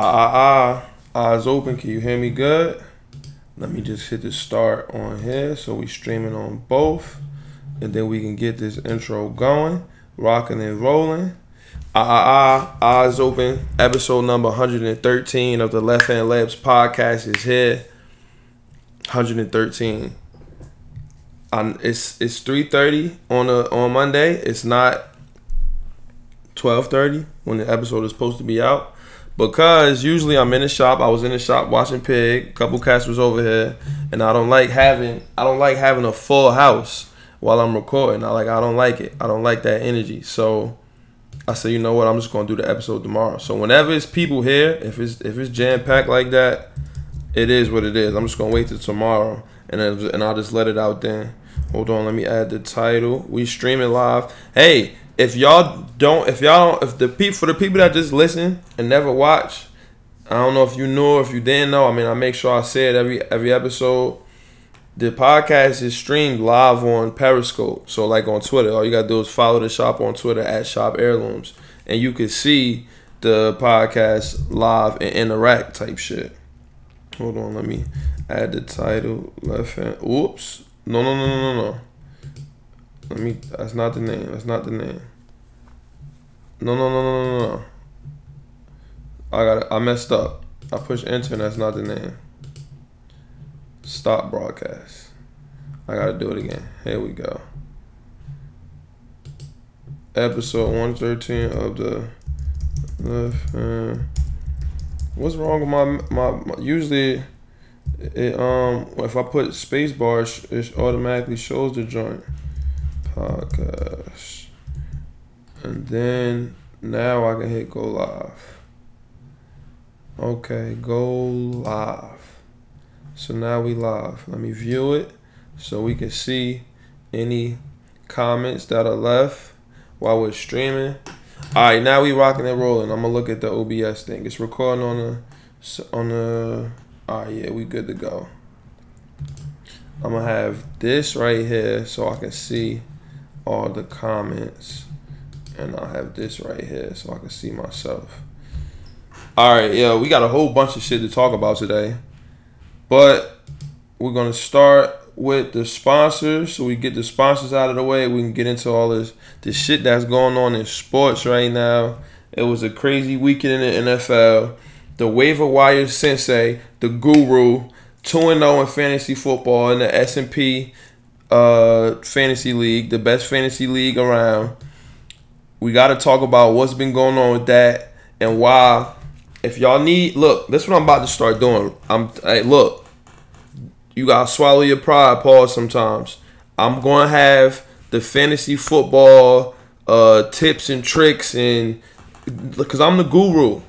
Ah, ah, ah. Eyes open. Can you hear me good? Let me just hit the start on here so we streaming on both. And then we can get this intro going, rocking and rolling. Ah, ah, ah. Eyes open. Episode number 113 of the Left Hand Layups podcast is here. 113. Um, it's it's 3:30 on a on Monday. It's not 12:30 when the episode is supposed to be out because usually I'm in the shop. I was in the shop watching Pig. A couple cats was over here, and I don't like having I don't like having a full house while I'm recording. I like I don't like it. I don't like that energy. So I said, you know what? I'm just gonna do the episode tomorrow. So whenever it's people here, if it's if it's jam packed like that, it is what it is. I'm just gonna wait till tomorrow, and then, and I'll just let it out then. Hold on, let me add the title. We streaming live. Hey, if y'all don't, if y'all don't, if the people for the people that just listen and never watch, I don't know if you knew if you didn't know. I mean, I make sure I say it every every episode. The podcast is streamed live on Periscope, so like on Twitter. All you gotta do is follow the shop on Twitter at Shop Heirlooms, and you can see the podcast live and interact type shit. Hold on, let me add the title. Left hand. Oops. No, no, no, no, no, no. Let me. That's not the name. That's not the name. No, no, no, no, no, no. I got. It. I messed up. I pushed enter. and That's not the name. Stop broadcast. I gotta do it again. Here we go. Episode one thirteen of the left hand. What's wrong with my my, my usually? It um if I put space bar, it automatically shows the joint podcast. And then now I can hit go live. Okay, go live. So now we live. Let me view it so we can see any comments that are left while we're streaming. All right, now we rocking and rolling. I'm gonna look at the OBS thing. It's recording on the on the. All right, yeah, we good to go. I'm gonna have this right here so I can see all the comments. And I'll have this right here so I can see myself. Alright, yeah, we got a whole bunch of shit to talk about today. But we're gonna start with the sponsors. So we get the sponsors out of the way. We can get into all this the shit that's going on in sports right now. It was a crazy weekend in the NFL. The waiver wire sensei, the guru, 2 0 in fantasy football in the S&P uh, fantasy league, the best fantasy league around. We got to talk about what's been going on with that and why. If y'all need, look, this is what I'm about to start doing. I'm, hey, look, you gotta swallow your pride, pause sometimes. I'm gonna have the fantasy football uh, tips and tricks and because I'm the guru.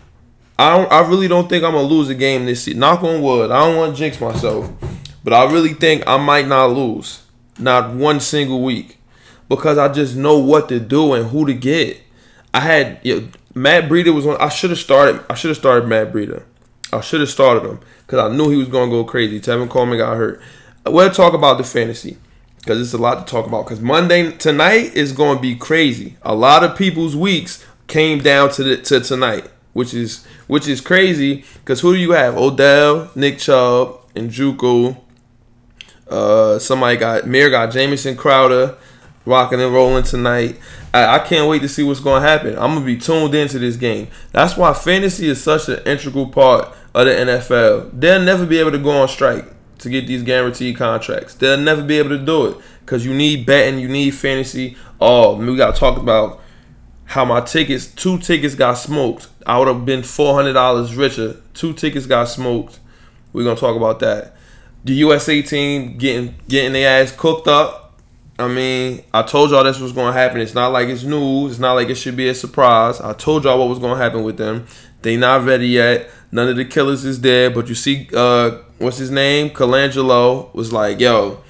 I don't. I really don't think I'm gonna lose a game this season. Knock on wood. I don't want to jinx myself, but I really think I might not lose not one single week because I just know what to do and who to get. I had you know, Matt Breida was on. I should have started. I should have started Matt Breida. I should have started him because I knew he was going to go crazy. Tevin Coleman got hurt. We'll talk about the fantasy because it's a lot to talk about. Because Monday tonight is going to be crazy. A lot of people's weeks came down to the to tonight, which is which is crazy. Because who do you have? Odell, Nick Chubb, and Juco uh, somebody got Mayor got Jamison Crowder rocking and rolling tonight. I, I, can't wait to see what's going to happen. I'm gonna be tuned into this game. That's why fantasy is such an integral part of the NFL. They'll never be able to go on strike to get these guaranteed contracts. They'll never be able to do it because you need betting, you need fantasy. Oh, we got to talk about how my tickets, two tickets got smoked. I would have been four hundred dollars richer. Two tickets got smoked. We're gonna talk about that the USA team getting getting their ass cooked up. I mean, I told y'all this was going to happen. It's not like it's news. It's not like it should be a surprise. I told y'all what was going to happen with them. They not ready yet. None of the killers is there. But you see, uh, what's his name? Colangelo was like, "Yo,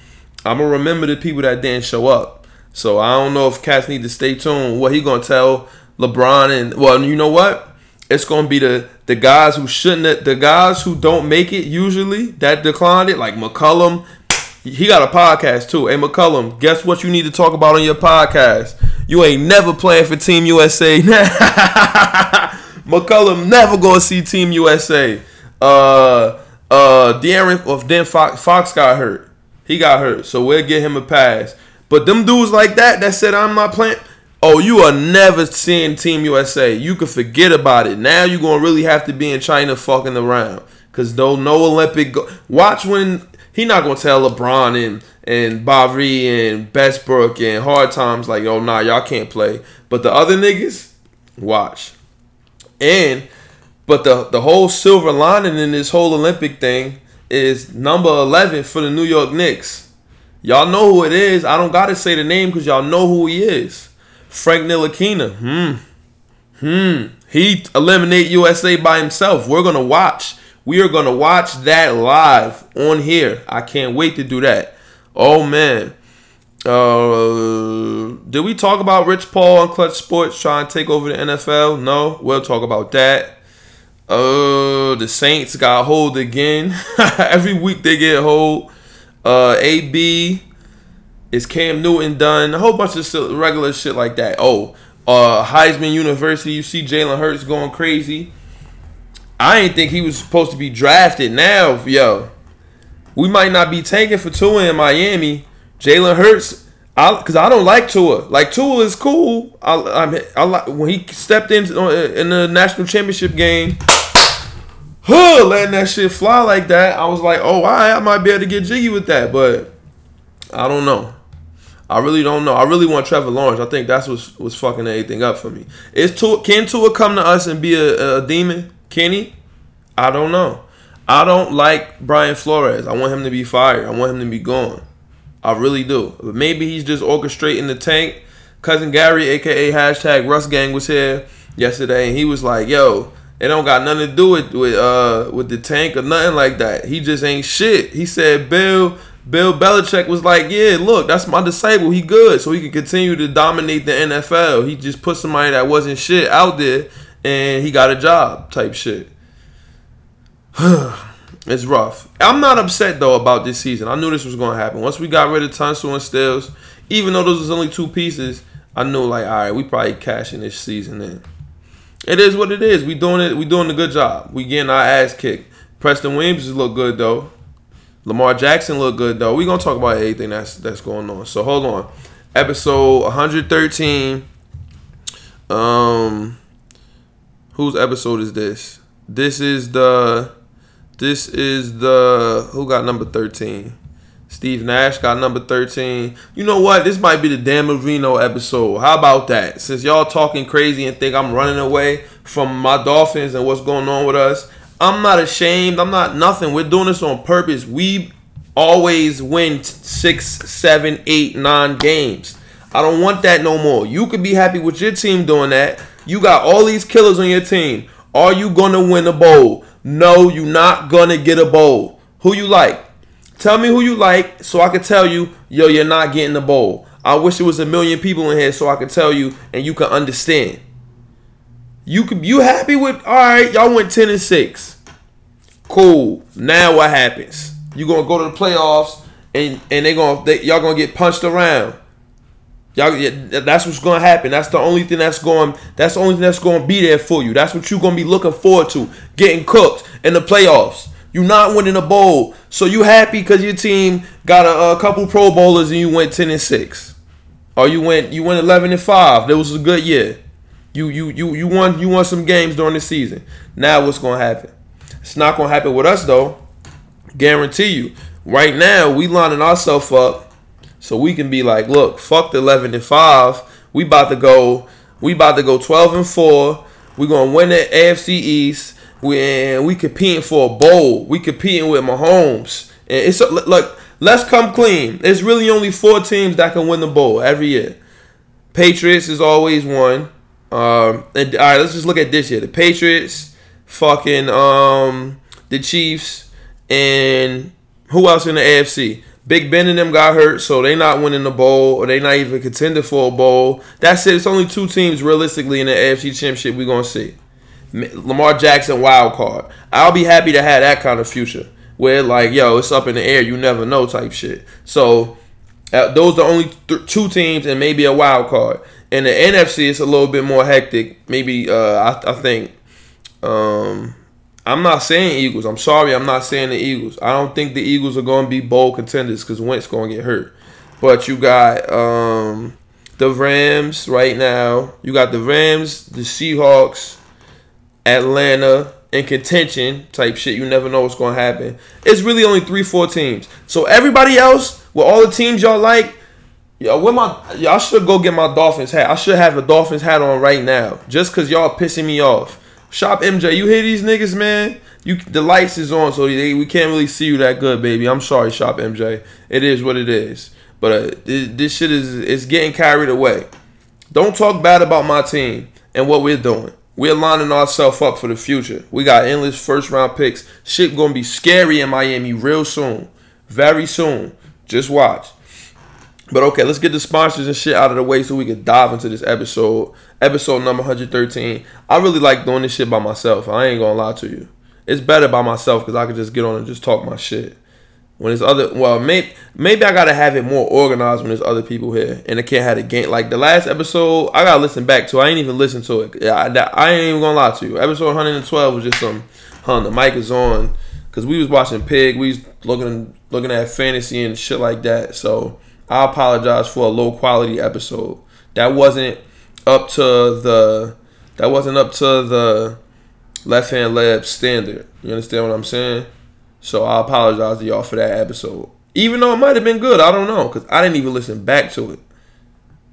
I'm gonna remember the people that didn't show up." So I don't know if cats need to stay tuned. What he gonna tell LeBron and well, you know what? it's gonna be the the guys who shouldn't the guys who don't make it usually that declined it like McCullum. He got a podcast too. Hey McCullum, guess what you need to talk about on your podcast? You ain't never playing for Team USA. McCullum never gonna see Team USA. Uh, uh, De'Aaron, well, then Fox, Fox got hurt. He got hurt, so we'll get him a pass. But them dudes like that that said I'm not playing. Oh, you are never seeing Team USA. You can forget about it. Now you're gonna really have to be in China fucking around. Cause though no Olympic, go- watch when he not gonna tell LeBron and and Bavry and Westbrook and Hard Times like, oh nah, y'all can't play. But the other niggas, watch. And but the the whole silver lining in this whole Olympic thing is number eleven for the New York Knicks. Y'all know who it is. I don't gotta say the name because y'all know who he is. Frank Ntilikina. Hmm. Hmm. He eliminate USA by himself. We're gonna watch. We are gonna watch that live on here. I can't wait to do that. Oh man. Uh, did we talk about Rich Paul on Clutch Sports trying to take over the NFL? No, we'll talk about that. Uh, the Saints got hold again. Every week they get hold. Uh, AB is Cam Newton done? A whole bunch of regular shit like that. Oh, uh, Heisman University. You see Jalen Hurts going crazy. I didn't think he was supposed to be drafted. Now, yo, we might not be taking for Tua in Miami. Jalen Hurts, I because I don't like Tua. Like Tua is cool. I I, I like when he stepped in in the national championship game. Huh, letting that shit fly like that, I was like, oh, I, I might be able to get jiggy with that, but I don't know. I really don't know. I really want Trevor Lawrence. I think that's what's, what's fucking anything up for me. Is Tua, can Tua come to us and be a, a demon? Can he? I don't know. I don't like Brian Flores. I want him to be fired. I want him to be gone. I really do. But maybe he's just orchestrating the tank. Cousin Gary, aka hashtag Russ Gang, was here yesterday, and he was like, "Yo, it don't got nothing to do with with uh with the tank or nothing like that. He just ain't shit." He said, "Bill." Bill Belichick was like, "Yeah, look, that's my disciple. He good, so he can continue to dominate the NFL. He just put somebody that wasn't shit out there, and he got a job, type shit." it's rough. I'm not upset though about this season. I knew this was gonna happen. Once we got rid of Tunsil and Stills, even though those was only two pieces, I knew like, all right, we probably cashing this season in. It is what it is. We doing it. We doing a good job. We getting our ass kicked. Preston Williams look good though. Lamar Jackson look good though. We're gonna talk about anything that's that's going on. So hold on. Episode 113. Um, whose episode is this? This is the this is the who got number 13? Steve Nash got number 13. You know what? This might be the Dan Marino episode. How about that? Since y'all talking crazy and think I'm running away from my Dolphins and what's going on with us, I'm not ashamed. I'm not nothing. We're doing this on purpose. We always win six, seven, eight, nine games. I don't want that no more. You could be happy with your team doing that. You got all these killers on your team. Are you gonna win a bowl? No, you're not gonna get a bowl. Who you like? Tell me who you like so I can tell you, yo, you're not getting the bowl. I wish it was a million people in here so I could tell you and you can understand. You could you happy with all right, y'all went 10 and 6. Cool. Now what happens? You gonna go to the playoffs and and they gonna they, y'all gonna get punched around. Y'all, that's what's gonna happen. That's the only thing that's going. That's the only thing that's gonna be there for you. That's what you're gonna be looking forward to. Getting cooked in the playoffs. You're not winning a bowl, so you happy because your team got a, a, couple Pro Bowlers and you went ten and six, or you went you went eleven and five. That was a good year. You you you you won you won some games during the season. Now what's gonna happen? It's not gonna happen with us though. Guarantee you. Right now we lining ourselves up so we can be like, look, fuck the 11 and 5. We about to go we about to go 12 and 4. we to win the AFC East. We and we competing for a bowl. We competing with Mahomes. And it's like let's come clean. There's really only four teams that can win the bowl every year. Patriots is always one. Um, and all right, let's just look at this year. The Patriots, fucking um, the Chiefs, and who else in the AFC? Big Ben and them got hurt, so they not winning the bowl, or they not even contending for a bowl. That's it. It's only two teams realistically in the AFC Championship We're gonna see. Lamar Jackson wild card. I'll be happy to have that kind of future where like yo, it's up in the air, you never know type shit. So uh, those are the only th- two teams and maybe a wild card. In the NFC, it's a little bit more hectic. Maybe uh, I, I think Um, I'm not saying Eagles. I'm sorry, I'm not saying the Eagles. I don't think the Eagles are going to be bold contenders because Wentz going to get hurt. But you got um, the Rams right now. You got the Rams, the Seahawks, Atlanta in contention type shit. You never know what's going to happen. It's really only three, four teams. So everybody else, with all the teams y'all like, Yo, with my y'all should go get my Dolphins hat. I should have a Dolphins hat on right now, just cause y'all pissing me off. Shop MJ, you hear these niggas, man? You the lights is on, so they, we can't really see you that good, baby. I'm sorry, Shop MJ. It is what it is. But uh, this, this shit is is getting carried away. Don't talk bad about my team and what we're doing. We're lining ourselves up for the future. We got endless first round picks. Shit gonna be scary in Miami real soon, very soon. Just watch. But okay, let's get the sponsors and shit out of the way so we can dive into this episode. Episode number 113. I really like doing this shit by myself. I ain't gonna lie to you. It's better by myself because I can just get on and just talk my shit. When there's other, well, maybe maybe I gotta have it more organized when there's other people here, and I can't have the game. Like the last episode, I gotta listen back to. I ain't even listen to it. Yeah, I, I ain't even gonna lie to you. Episode 112 was just some, huh? The mic is on, cause we was watching Pig. We was looking looking at fantasy and shit like that. So I apologize for a low quality episode. That wasn't up to the that wasn't up to the left hand layup standard. You understand what I'm saying? So I apologize to y'all for that episode. Even though it might have been good, I don't know because I didn't even listen back to it.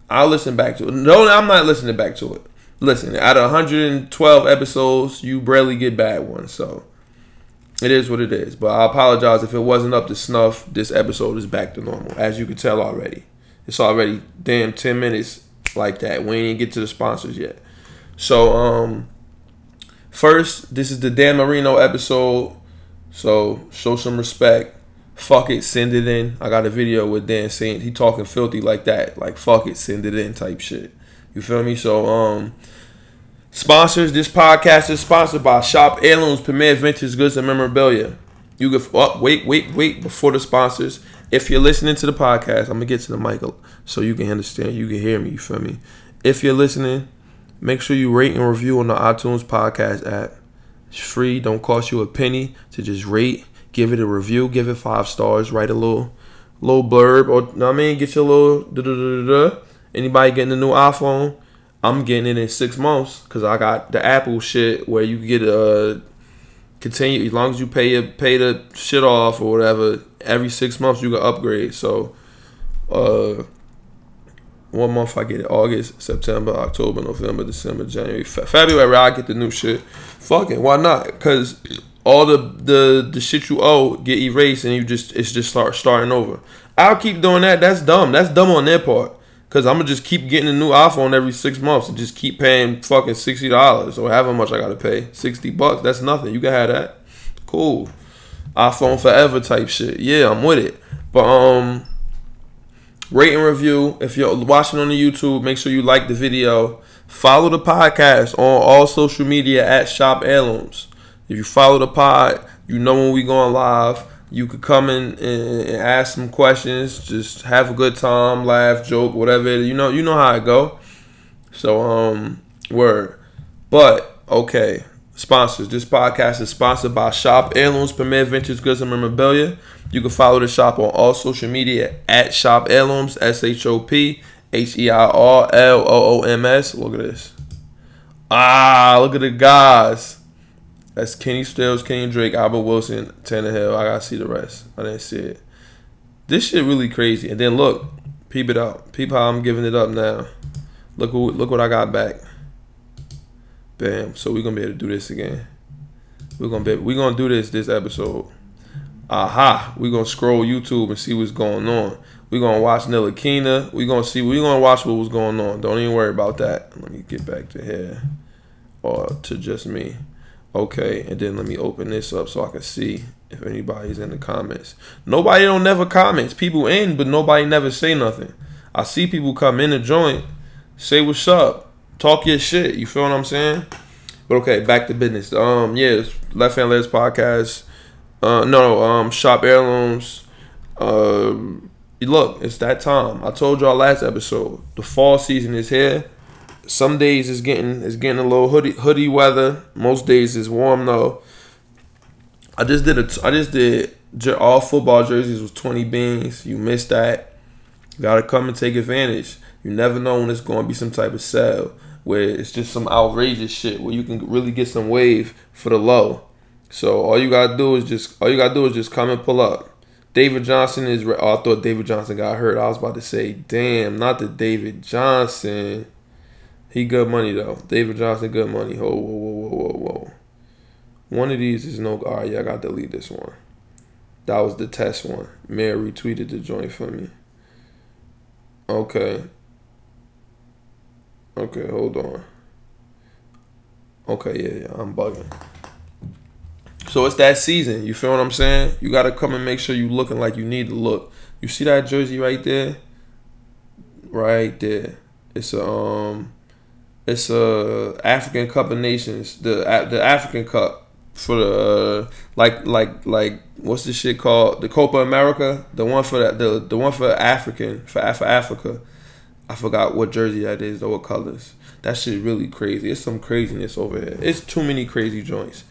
I'll listen back to it. No, I'm not listening back to it. Listen, out of 112 episodes, you barely get bad ones. So it is what it is. But I apologize if it wasn't up to snuff. This episode is back to normal, as you can tell already. It's already damn ten minutes like that. We ain't get to the sponsors yet. So um, first, this is the Dan Marino episode. So show some respect. Fuck it, send it in. I got a video with Dan saying he talking filthy like that, like fuck it, send it in type shit. You feel me? So um Sponsors, this podcast is sponsored by Shop Heirlooms, Premier Vintage Goods and Memorabilia. You can oh, wait, wait, wait before the sponsors. If you're listening to the podcast, I'm gonna get to the mic so you can understand, you can hear me. You feel me? If you're listening, make sure you rate and review on the iTunes podcast app. It's free, don't cost you a penny to just rate, give it a review, give it five stars, write a little, little blurb, or you know what I mean, get your little. Da, da, da, Anybody getting a new iPhone? I'm getting it in six months because I got the Apple shit where you get a continue as long as you pay it, pay the shit off or whatever. Every six months you can upgrade. So, uh, one month I get it August, September, October, November, December, January, Fe- February I get the new shit. Fucking why not? Because all the the the shit you owe get erased and you just it's just start starting over. I'll keep doing that. That's dumb. That's dumb on their part. Cause I'm gonna just keep getting a new iPhone every six months and just keep paying fucking sixty dollars or however much I gotta pay. Sixty bucks, that's nothing. You can have that. Cool. iPhone forever type shit. Yeah, I'm with it. But um rate and review. If you're watching on the YouTube, make sure you like the video. Follow the podcast on all social media at Shop Heirlooms. If you follow the pod, you know when we going live. You could come in and, ask some questions, just have a good time, laugh, joke, whatever. You know, you know how it go. So um, word. But okay, sponsors. This podcast is sponsored by Shop Heirlooms, Premier Ventures, Goods and Memorabilia. You can follow the shop on all social media at Shop Heirlooms, S H O P H E I R L O O M S. Look at this. Ah, look at the guys. That's Kenny Stills, Kenyan Drake, Albert Wilson, Tannehill. I gotta see the rest. I didn't see it. This shit really crazy. And then look, peep it out. Peep how I'm giving it up now. Look who, look what I got back. Bam. So we're gonna be able to do this again. We're gonna be we're gonna do this this episode. Aha. We're gonna scroll YouTube and see what's going on. We're gonna watch Ntilikina. We're gonna see we're gonna watch what was going on. Don't even worry about that. Let me get back to here. Or to just me. Okay, and then let me open this up so I can see if anybody's in the comments. Nobody don't never comments. People in, but nobody never say nothing. I see people come in the joint, say what's up, talk your shit. You feel what I'm saying? But okay, back to business. Um, yeah, Left Hand Layups podcast. Uh, no, um, Shop Heirlooms. Um, look, it's that time. I told y'all last episode. The fall season is here. Some days it's getting it's getting a little hoodie hoodie weather. Most days it's warm though. I just did a I just did all football jerseys was twenty beans. You missed that. You gotta come and take advantage. You never know when it's gonna be some type of sale where it's just some outrageous shit where you can really get some wave for the low. So all you gotta do is just all you gotta do is just come and pull up. David Johnson is. Oh, I thought David Johnson got hurt. I was about to say, damn, not the David Johnson. He good money though. David Johnson, good money. Whoa, whoa, whoa, whoa, whoa, whoa. One of these is no. All right, yeah, I got to delete this one. That was the test one. Mayor retweeted the joint for me. Okay. Okay, hold on. Okay, yeah, yeah, I'm bugging. So it's that season. You feel what I'm saying? You got to come and make sure you looking like you need to look. You see that jersey right there? Right there. It's a um, it's a African Cup of Nations. The the African Cup for the uh, like like like what's this shit called? The Copa America. The one for that the the one for African for for Africa. I forgot what jersey that is or what colors. That shit really crazy. It's some craziness over here. It's too many crazy joints.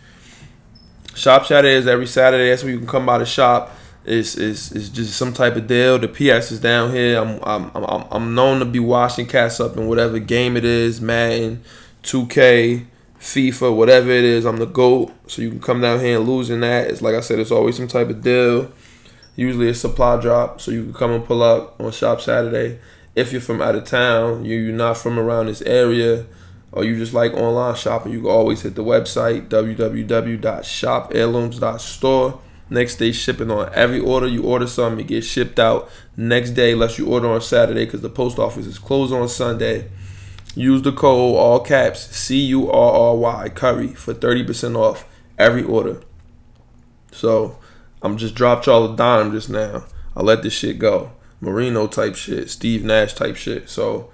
Shop Saturday is every Saturday. That's where you can come by the shop. It's, it's, it's just some type of deal. The PS is down here. I'm, I'm, I'm, I'm known to be washing cats up in whatever game it is Madden, 2K, FIFA, whatever it is. I'm the GOAT. So you can come down here and lose in that. It's like I said, it's always some type of deal. Usually a supply drop. So you can come and pull up on Shop Saturday. If you're from out of town, you're not from around this area, or you just like online shopping, you can always hit the website www.shopheirlooms.store. Next day shipping on every order you order something, it gets shipped out next day unless you order on Saturday because the post office is closed on Sunday. Use the code all caps C U R R Y Curry for 30% off every order. So I'm just dropped y'all a dime just now. I let this shit go. Marino type shit, Steve Nash type shit. So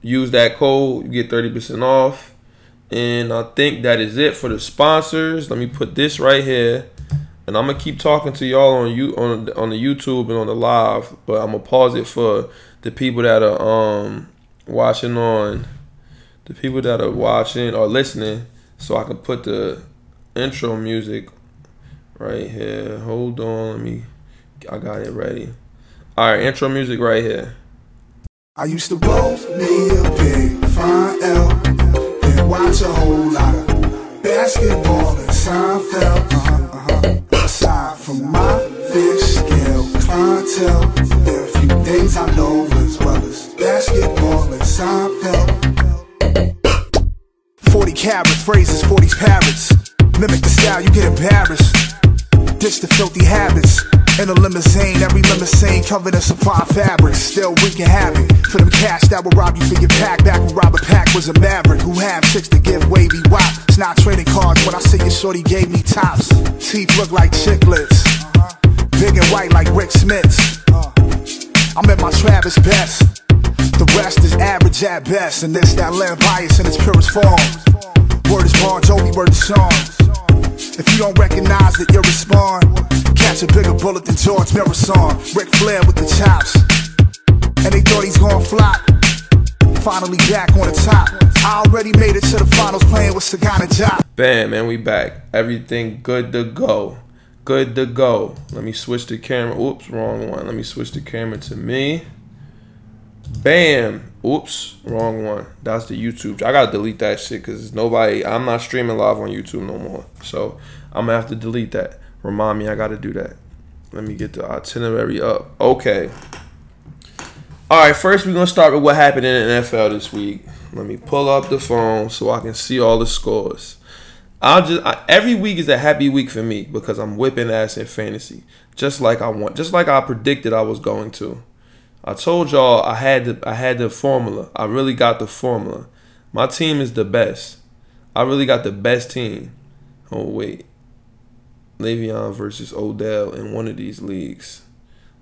use that code, you get 30% off. And I think that is it for the sponsors. Let me put this right here. And I'm gonna keep talking to y'all on you on on the YouTube and on the live, but I'm gonna pause it for the people that are um watching on the people that are watching or listening so I can put the intro music right here. Hold on, let me I got it ready. Alright, intro music right here. I used to roll me a big fine L and watch a whole lot of basketball and Seinfeld. Things I know as basketball and Seinfeld. 40 carats, phrases, 40 parrots. Mimic the style, you get embarrassed. Ditch the filthy habits. In a limousine, every limousine covered in supply fabric. Still wreaking havoc for them cash that will rob you for your pack. Back when Robert Pack was a maverick who had chicks to give wavy wop. It's not trading cards when I see your shorty gave me tops. Teeth look like chiclets, big and white like Rik Smits. I'm at my Travis best. The rest is average at best, and this that land bias in its purest form. Word is Bon Jovi, word is song. If you don't recognize it, you respond. Catch a bigger bullet than George Muresan. Ric Flair with the chops. And they thought he's gonna flop. Finally back on the top. I already made it to the finals playing with Sagana Diop. Bam, man, we back. Everything good to go. Good to go. Let me switch the camera. Oops, wrong one. Let me switch the camera to me. Bam. Oops, wrong one. That's the YouTube. I gotta delete that shit because nobody. I'm not streaming live on YouTube no more. So I'm gonna have to delete that. Remind me, I gotta do that. Let me get the itinerary up. Okay. All right. First, we're gonna start with what happened in the NFL this week. Let me pull up the phone so I can see all the scores. I'll just I, every week is a happy week for me because I'm whipping ass in fantasy, just like I want, just like I predicted I was going to. I told y'all I had the I had the formula. I really got the formula. My team is the best. I really got the best team. Oh wait. Le'Veon versus Odell in one of these leagues.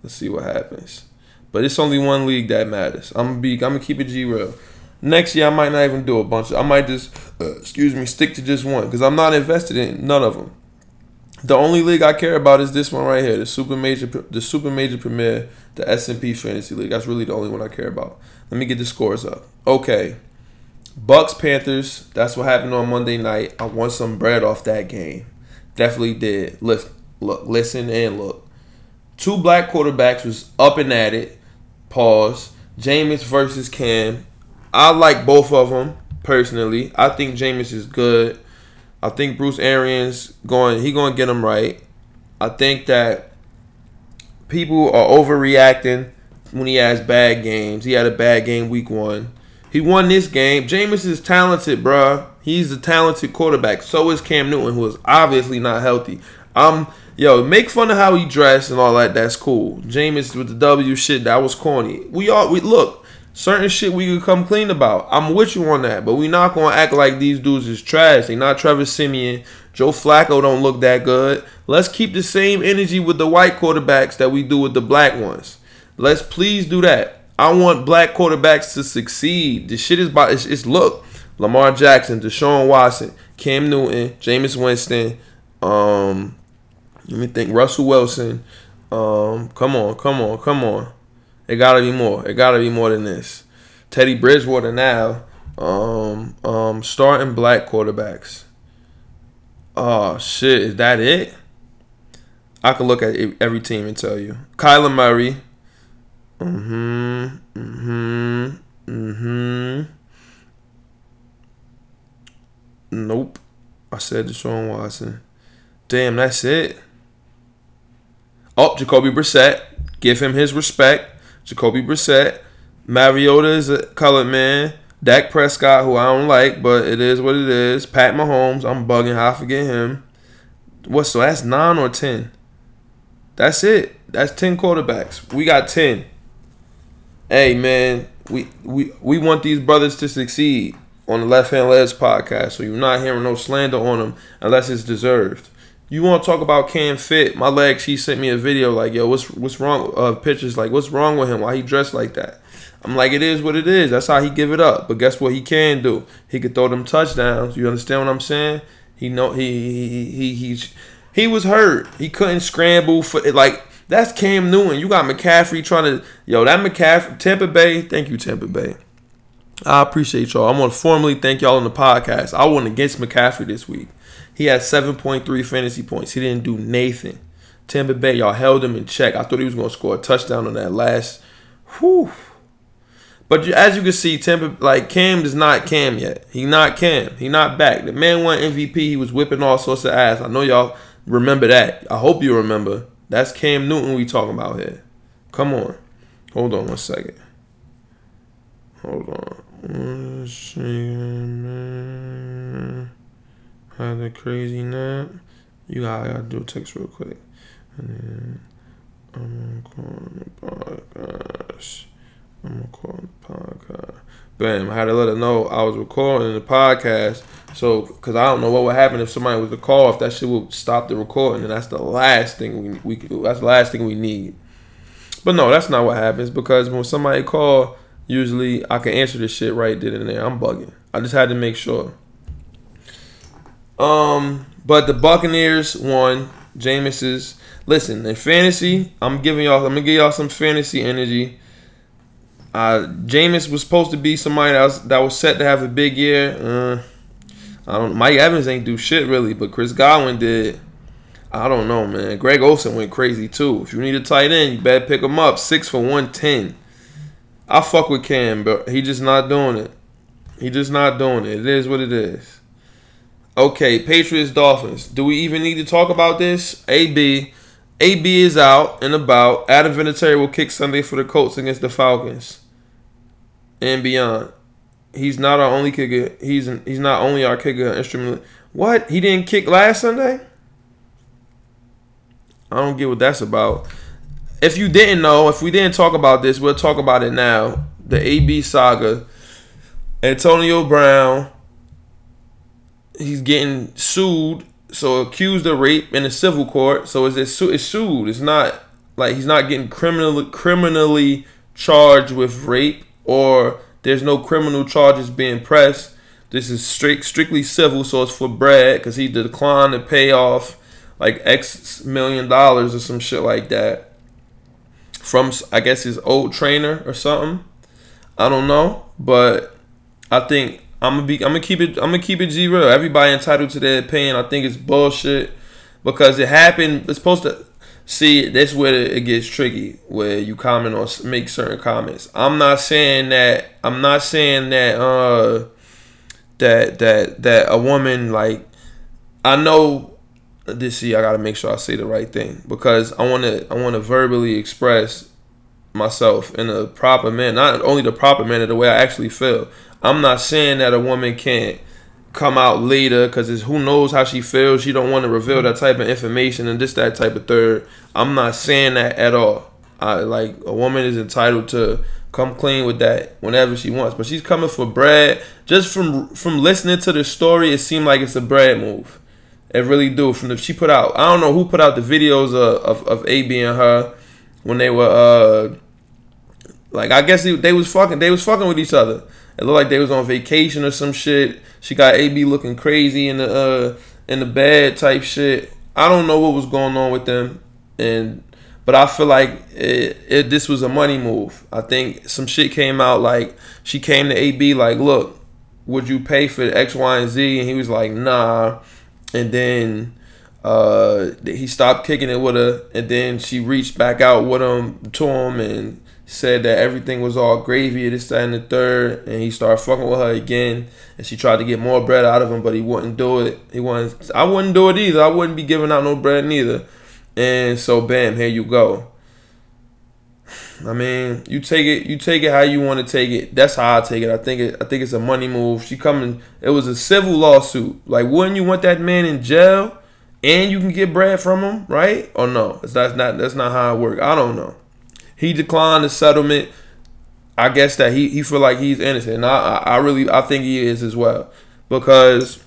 Let's see what happens. But it's only one league that matters. I'm gonna be I'm gonna keep it G real. Next year I might not even do a bunch. Of, I might just uh, excuse me stick to just one because I'm not invested in none of them. The only league I care about is this one right here, the super major, the super major premier the S&P Fantasy League. That's really the only one I care about. Let me get the scores up. Okay. Bucs Panthers. That's what happened on Monday night. I won some bread off that game. Definitely did. Listen, look, listen and look. Two black quarterbacks was up and at it. Pause. Jameis versus Cam. I like both of them personally. I think Jameis is good. I think Bruce Arians going. He going to get him right. I think that people are overreacting when he has bad games. He had a bad game week one. He won this game. Jameis is talented, bruh. He's a talented quarterback. So is Cam Newton, who is obviously not healthy. Um, yo, make fun of how he dressed and all that. That's cool. Jameis with the W shit, that was corny. We all we look certain shit we could come clean about. I'm with you on that, but we not gonna act like these dudes is trash. They not Trevor Siemian. Joe Flacco don't look that good. Let's keep the same energy with the white quarterbacks that we do with the black ones. Let's please do that. I want black quarterbacks to succeed. The shit is about it's, it's look. Lamar Jackson, Deshaun Watson, Cam Newton, Jameis Winston, um, let me think, Russell Wilson. Um, come on, come on, come on. It gotta be more. It gotta be more than this. Teddy Bridgewater now. Um, um, starting black quarterbacks. Oh shit, is that it? I can look at every team and tell you. Kyler Murray. Mm-hmm. Mm-hmm. Mm-hmm. Nope. I said Deshaun Watson. Damn, that's it. Oh, Jacoby Brissett. Give him his respect. Jacoby Brissett. Mariota is a colored man. Dak Prescott, who I don't like, but it is what it is. Pat Mahomes, I'm bugging how I forget him. What? So that's nine or ten. That's it. That's ten quarterbacks. We got ten. Hey man, we we we want these brothers to succeed on the Left Hand Layups podcast. So you're not hearing no slander on them unless it's deserved. You want to talk about Cam Fit? My leg. She sent me a video like, yo, what's what's wrong? Uh, pictures like, what's wrong with him? Why he dressed like that? I'm like, it is what it is. That's how he give it up. But guess what? He can do. He could throw them touchdowns. You understand what I'm saying? He know he he he he, he was hurt. He couldn't scramble for. Like that's Cam Newton. You got McCaffrey trying to yo that McCaffrey Tampa Bay. Thank you Tampa Bay. I appreciate y'all. I'm gonna formally thank y'all on the podcast. I went against McCaffrey this week. He had 7.3 fantasy points. He didn't do Nathan. Tampa Bay, y'all held him in check. I thought he was going to score a touchdown on that last. Whew. But as you can see, Tampa like Cam is not Cam yet. He not Cam. He not back. The man won MVP. He was whipping all sorts of ass. I know y'all remember that. I hope you remember. That's Cam Newton we talking about here. Come on. Hold on one second. Hold on had a crazy nap. You gotta, gotta do a text real quick. And then I'm call the podcast. I'm call the podcast. Bam, I had to let her know I was recording the podcast. So, because I don't know what would happen if somebody was to call, if that shit would stop the recording, and that's the last thing we, we that's the last thing we need. But no, that's not what happens because when somebody call, usually I can answer this shit right then and there. I'm bugging. I just had to make sure. Um, but the Buccaneers won. Jameis's listen in fantasy. I'm giving y'all. I'm gonna give y'all some fantasy energy. Uh, Jameis was supposed to be somebody that was that was set to have a big year. Uh, I don't. Mike Evans ain't do shit really, but Chris Godwin did. I don't know, man. Greg Olsen went crazy too. If you need a tight end, you better pick him up. Six for one ten. I fuck with Cam, but he just not doing it. He just not doing it. It is what it is. Okay, Patriots Dolphins. Do we even need to talk about this? AB. AB is out and about. Adam Vinatieri will kick Sunday for the Colts against the Falcons. And beyond. He's not our only kicker. He's an, he's not only our kicker instrument. What? He didn't kick last Sunday? I don't get what that's about. If you didn't know, if we didn't talk about this, we'll talk about it now. The AB saga. Antonio Brown he's getting sued, so accused of rape in a civil court. So is it su- it's sued? It's not like he's not getting criminally criminally charged with rape or there's no criminal charges being pressed. This is strict strictly civil, so it's for Brad because he declined to pay off like X million dollars or some shit like that from I guess his old trainer or something. I don't know, but I think I'm gonna be. I'm gonna keep it. I'm gonna keep it G real. Everybody entitled to their opinion. I think it's bullshit because it happened. It's supposed to. See, that's where it gets tricky. Where you comment or make certain comments. I'm not saying that. I'm not saying that. Uh, that that that a woman like. I know. This see, I gotta make sure I say the right thing because I wanna. I wanna verbally express myself in a proper man, Not only the proper manner, the way I actually feel. I'm not saying that a woman can't come out later because it's who knows how she feels. She don't want to reveal that type of information and just that type of third. I'm not saying that at all. I like a woman is entitled to come clean with that whenever she wants, but she's coming for Brad. Just from from listening to the story, it seemed like it's a Brad move. It really do. From the she put out, I don't know who put out the videos of of, of AB and her when they were uh like I guess they, they was fucking they was fucking with each other. It looked like they was on vacation or some shit. She got AB looking crazy in the uh in the bed type shit. I don't know what was going on with them, and but I feel like it, it this was a money move. I think some shit came out like she came to AB like, look, would you pay for X, Y, and Z? And he was like, nah. And then uh, he stopped kicking it with her, and then she reached back out with him to him and said that everything was all gravy, this, that, and the third, and he started fucking with her again, and she tried to get more bread out of him, but he wouldn't do it. He wouldn't. I wouldn't do it either. I wouldn't be giving out no bread neither. And so, bam, here you go. I mean, you take it, you take it how you want to take it. That's how I take it. I think it, I think it's a money move. She coming. It was a civil lawsuit. Like, wouldn't you want that man in jail, and you can get bread from him, right? Or no? That's not. That's not how it work. I don't know. He declined the settlement. I guess that he, he feel like he's innocent. And I, I really I think he is as well. Because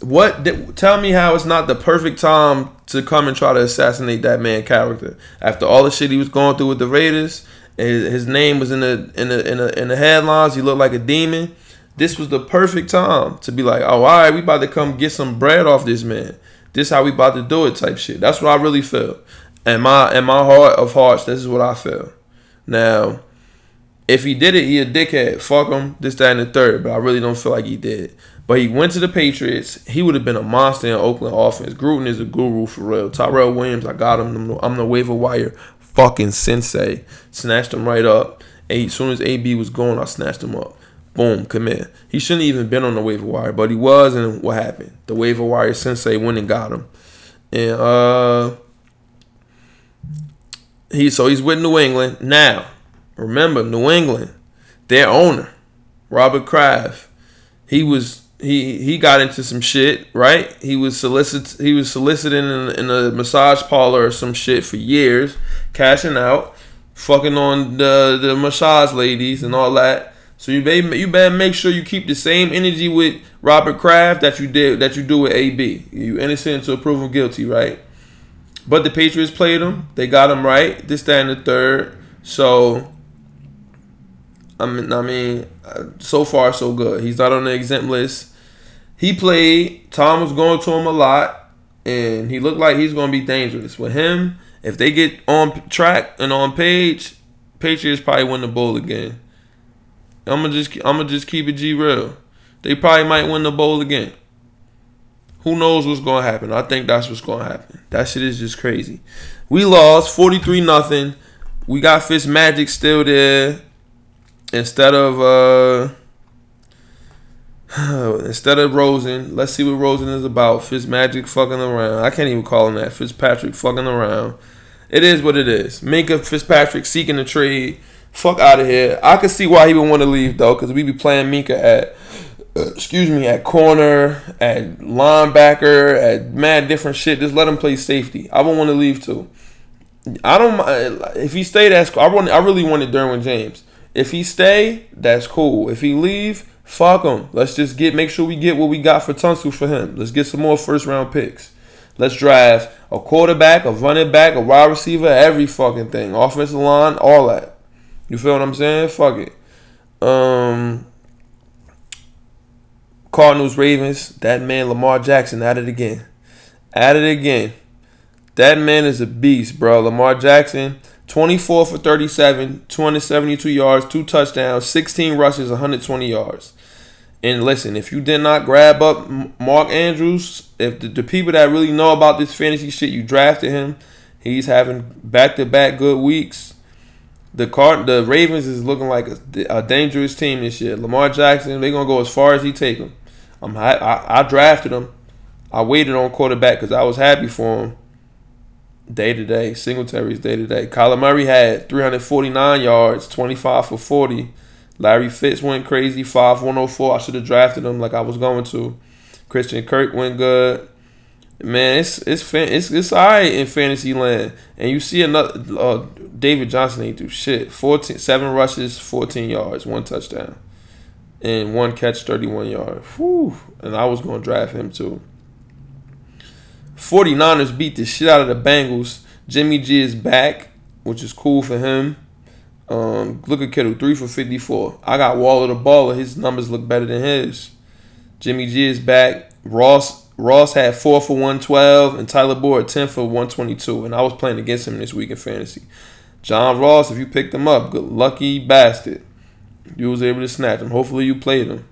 what tell me how it's not the perfect time to come and try to assassinate that man character after all the shit he was going through with the Raiders. His, his name was in the in the in the in the headlines. He looked like a demon. This was the perfect time to be like, oh, all right, we about to come get some bread off this man. This how we about to do it, type shit. That's what I really feel. And my in my heart of hearts, this is what I feel. Now, if he did it, he a dickhead. Fuck him. This, that, and the third. But I really don't feel like he did. But he went to the Patriots. He would have been a monster in Oakland offense. Gruden is a guru for real. Tyrell Williams, I got him. I'm the waiver wire fucking sensei. Snatched him right up. And as soon as AB was going, I snatched him up. Boom, come in. He shouldn't even been on the waiver wire, but he was, and what happened? The waiver wire sensei went and got him. And uh he so he's with New England now. Remember, New England, their owner, Robert Kraft, he was he he got into some shit, right? He was solicit he was soliciting in, in a massage parlor or some shit for years, cashing out, fucking on the the massage ladies and all that. So you better you better make sure you keep the same energy with Robert Kraft that you did that you do with AB. You innocent until proven guilty, right? But the Patriots played him. They got him right. This, that, and the third. So, I mean, I mean, uh, so far so good. He's not on the exempt list. He played. Tom was going to him a lot, and he looked like he's going to be dangerous. With him, if they get on track and on page, Patriots probably win the bowl again. I'm gonna just I'm gonna just keep it G real. They probably might win the bowl again. Who knows what's gonna happen? I think that's what's gonna happen. That shit is just crazy. We lost 43 nothing. We got Fitz Magic still there. Instead of uh instead of Rosen, let's see what Rosen is about. Fitz Magic fucking around. I can't even call him that. Fitzpatrick fucking around. It is what it is. Minkah Fitzpatrick seeking a trade. Fuck out of here. I can see why he would want to leave though, because we be playing Minkah at excuse me, at corner, at linebacker, at mad different shit. Just let him play safety. I won't want to leave too. I don't if he stay. That's. I want. I really wanted Derwin James. If he stay, that's cool. If he leave, fuck him. Let's just get make sure we get what we got for Tunsil for him. Let's get some more first round picks. Let's draft a quarterback, a running back, a wide receiver, every fucking thing, offensive line, all that. You feel what I'm saying? Fuck it. Um, Cardinals, Ravens, that man Lamar Jackson at it again. At it again. That man is a beast, bro. Lamar Jackson, 24 for 37, 272 yards, two touchdowns, 16 rushes, 120 yards. And listen, if you did not grab up Mark Andrews, if the, the people that really know about this fantasy shit, you drafted him, he's having back to back good weeks. The card, the Ravens is looking like a, a, dangerous team this year. Lamar Jackson, they're gonna go as far as he take them. I'm I, I, drafted him. I waited on quarterback because I was happy for him. Day to day, Singletary's day to day. Kyler Murray had 349 yards, 25 for 40. Larry Fitz went crazy, 5 104. I should have drafted him like I was going to. Christian Kirk went good. Man, it's it's it's it's alright in fantasy land, and you see another uh, David Johnson ain't do shit. 14, seven rushes, fourteen yards, one touchdown, and one catch, thirty-one yards. Whew. And I was gonna draft him too. 49ers beat the shit out of the Bengals. Jimmy G is back, which is cool for him. Um, look at Kittle, three for 54. I got Waller the baller. His numbers look better than his. Jimmy G is back. Ross Ross had four for 112, and Tyler Boyd 10 for 122. And I was playing against him this week in fantasy. John Ross, if you picked him up, good lucky bastard. You was able to snatch him. Hopefully you played him.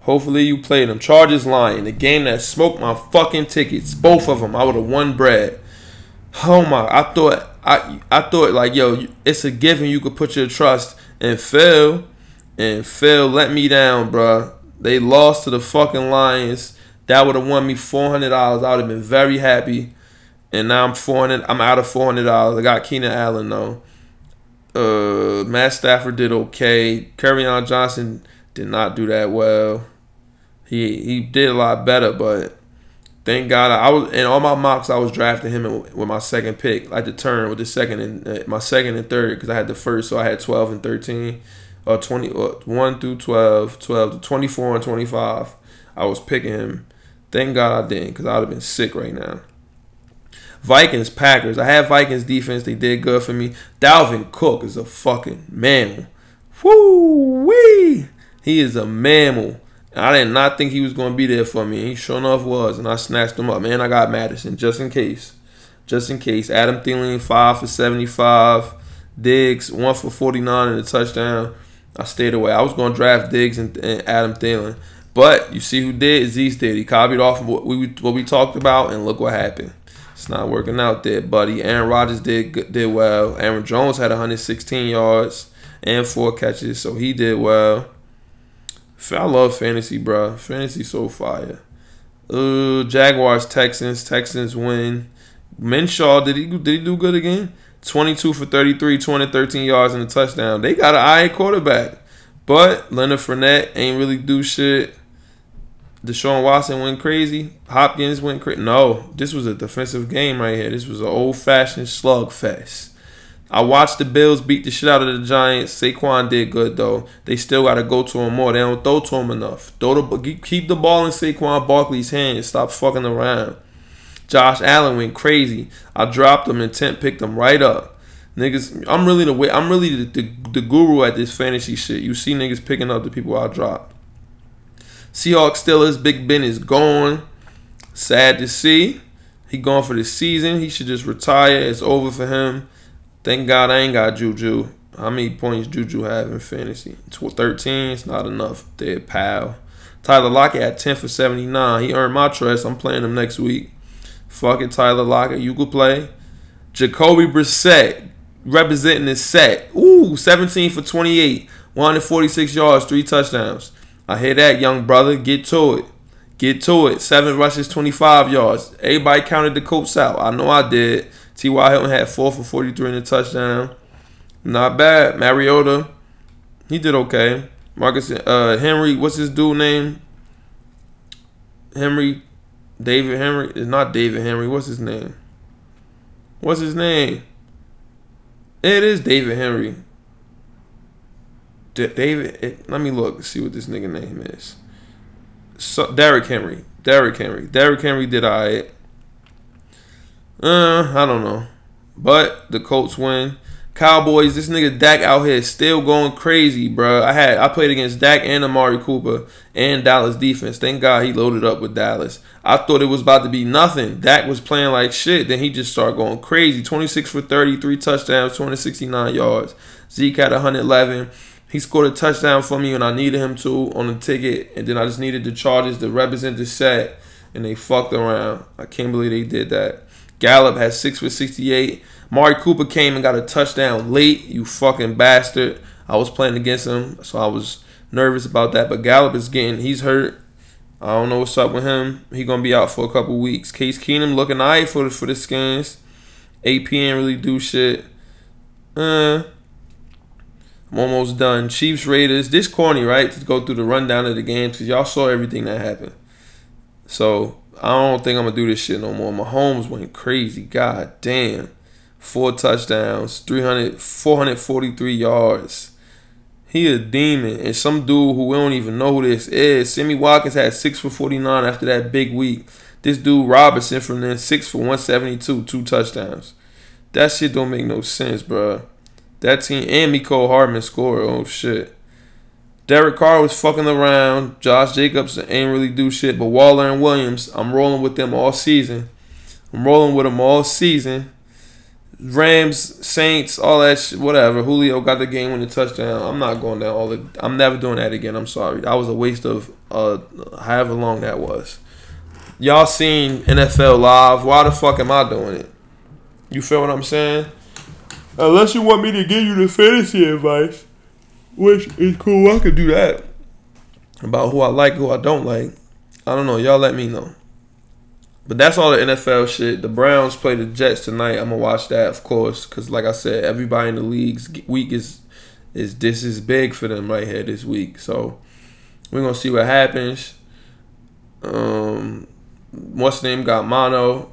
Hopefully you played him. Chargers Lion, the game that smoked my fucking tickets. Both of them. I would have won bread. Oh my! I thought I I thought like yo, it's a given you could put your trust in Phil, and Phil let me down, bro. They lost to the fucking Lions. That would have won me four hundred dollars. I would have been very happy. And now I'm four hundred. I'm out of four hundred dollars. I got Keenan Allen though. Uh, Matt Stafford did okay. Kerryon Johnson did not do that well. He he did a lot better, but thank God I was in all my mocks. I was drafting him with my second pick, like the turn with the second and uh, my second and third because I had the first, so I had twelve and thirteen, or twenty, or one through 12, 12 to twenty four and twenty five. I was picking him. Thank God I didn't, because I would have been sick right now. Vikings, Packers. I had Vikings defense. They did good for me. Dalvin Cook is a fucking mammal. Woo wee! He is a mammal. I did not think he was going to be there for me. He sure enough was, and I snatched him up. Man, I got Mattison just in case. Just in case. Adam Thielen, 5 for 75. Diggs, 1 for 49 and a touchdown. I stayed away. I was going to draft Diggs and, and, Adam Thielen. But you see who did? Zeus did. He copied off of what we, what we talked about, and look what happened. It's not working out there, buddy. Aaron Rodgers did did well. Aaron Jones had 116 yards and four catches, so he did well. I love fantasy, bro. Fantasy so fire. Uh, Jaguars, Texans, Texans win. Minshew, did he did he do good again? 22 for 33, 213 yards and a touchdown. They got an eye quarterback. But Leonard Fournette ain't really do shit. Deshaun Watson went crazy. Hopkins went crazy. No, this was a defensive game right here. This was an old fashioned slugfest. I watched the Bills beat the shit out of the Giants. Saquon did good though. They still got to go to him more. They don't throw to him enough. Throw the keep the ball in Saquon Barkley's hands. Stop fucking around. Josh Allen went crazy. I dropped him and Tent picked him right up. Niggas, I'm really the way. I'm really the, the, the guru at this fantasy shit. You see niggas picking up the people I dropped. Seahawks Steelers. Big Ben is gone. Sad to see. He gone for the season. He should just retire. It's over for him. Thank God I ain't got Juju. How many points Juju have in fantasy? 13. It's not enough. Dead pal. Tyler Lockett at 10 for 79. He earned my trust. I'm playing him next week. Fuck it, Tyler Lockett. You could play. Jacoby Brissett representing his set. Ooh, 17 for 28. 146 yards, three touchdowns. I hear that, young brother. Get to it. Get to it. Seven rushes, 25 yards. Everybody counted the Colts out. I know I did. T.Y. Hilton had four for 43 in a touchdown. Not bad. Mariota, he did okay. Marcus uh, Henry, what's his dude name? Henry, David Henry. It's not David Henry. What's his name? What's his name? It is David Henry. David, it, let me look see what this nigga name is. So, Derrick Henry. Derrick Henry. Derrick Henry did I. Uh, I don't know. But the Colts win. Cowboys, this nigga Dak out here still going crazy, bro. I had I played against Dak and Amari Cooper and Dallas defense. Thank God he loaded up with Dallas. I thought it was about to be nothing. Dak was playing like shit. Then he just started going crazy. 26 for 33 touchdowns, 269 yards. Zeke had 111. He scored a touchdown for me when I needed him to on the ticket, and then I just needed the Chargers to represent the set, and they fucked around. I can't believe they did that. Gallup had six for 68. Mari Cooper came and got a touchdown late. You fucking bastard. I was playing against him, so I was nervous about that. But Gallup is getting, he's hurt. I don't know what's up with him. He gonna be out for a couple weeks. Case Keenum looking alright for the for the skins. AP ain't really do shit. Uh, I'm almost done. Chiefs Raiders. This corny, right? To go through the rundown of the games because y'all saw everything that happened. So I don't think I'm gonna do this shit no more. Mahomes went crazy. God damn. Four touchdowns, 300, 443 yards. He a demon. And some dude who we don't even know who this is. Sammy Watkins had 6 for 49 after that big week. This dude Robinson from then 6 for 172, two touchdowns. That shit don't make no sense, bro. That team and Mecole Hardman scored. Oh shit. Derek Carr was fucking around. Josh Jacobs ain't really do shit. But Waller and Williams, I'm rolling with them all season. I'm rolling with them all season. Rams, Saints, all that shit, whatever. Julio got the game winning touchdown. I'm not going down all the. I'm never doing that again. I'm sorry. That was a waste of uh, however long that was. Y'all seen NFL live? Why the fuck am I doing it? You feel what I'm saying? Unless you want me to give you the fantasy advice, which is cool. I could do that about who I like, who I don't like. I don't know. Y'all let me know. But that's all the NFL shit. The Browns play the Jets tonight. I'm gonna watch that, of course, because like I said, everybody in the league's week is is this is big for them right here this week. So we're gonna see what happens. Um, what's name? Got mono.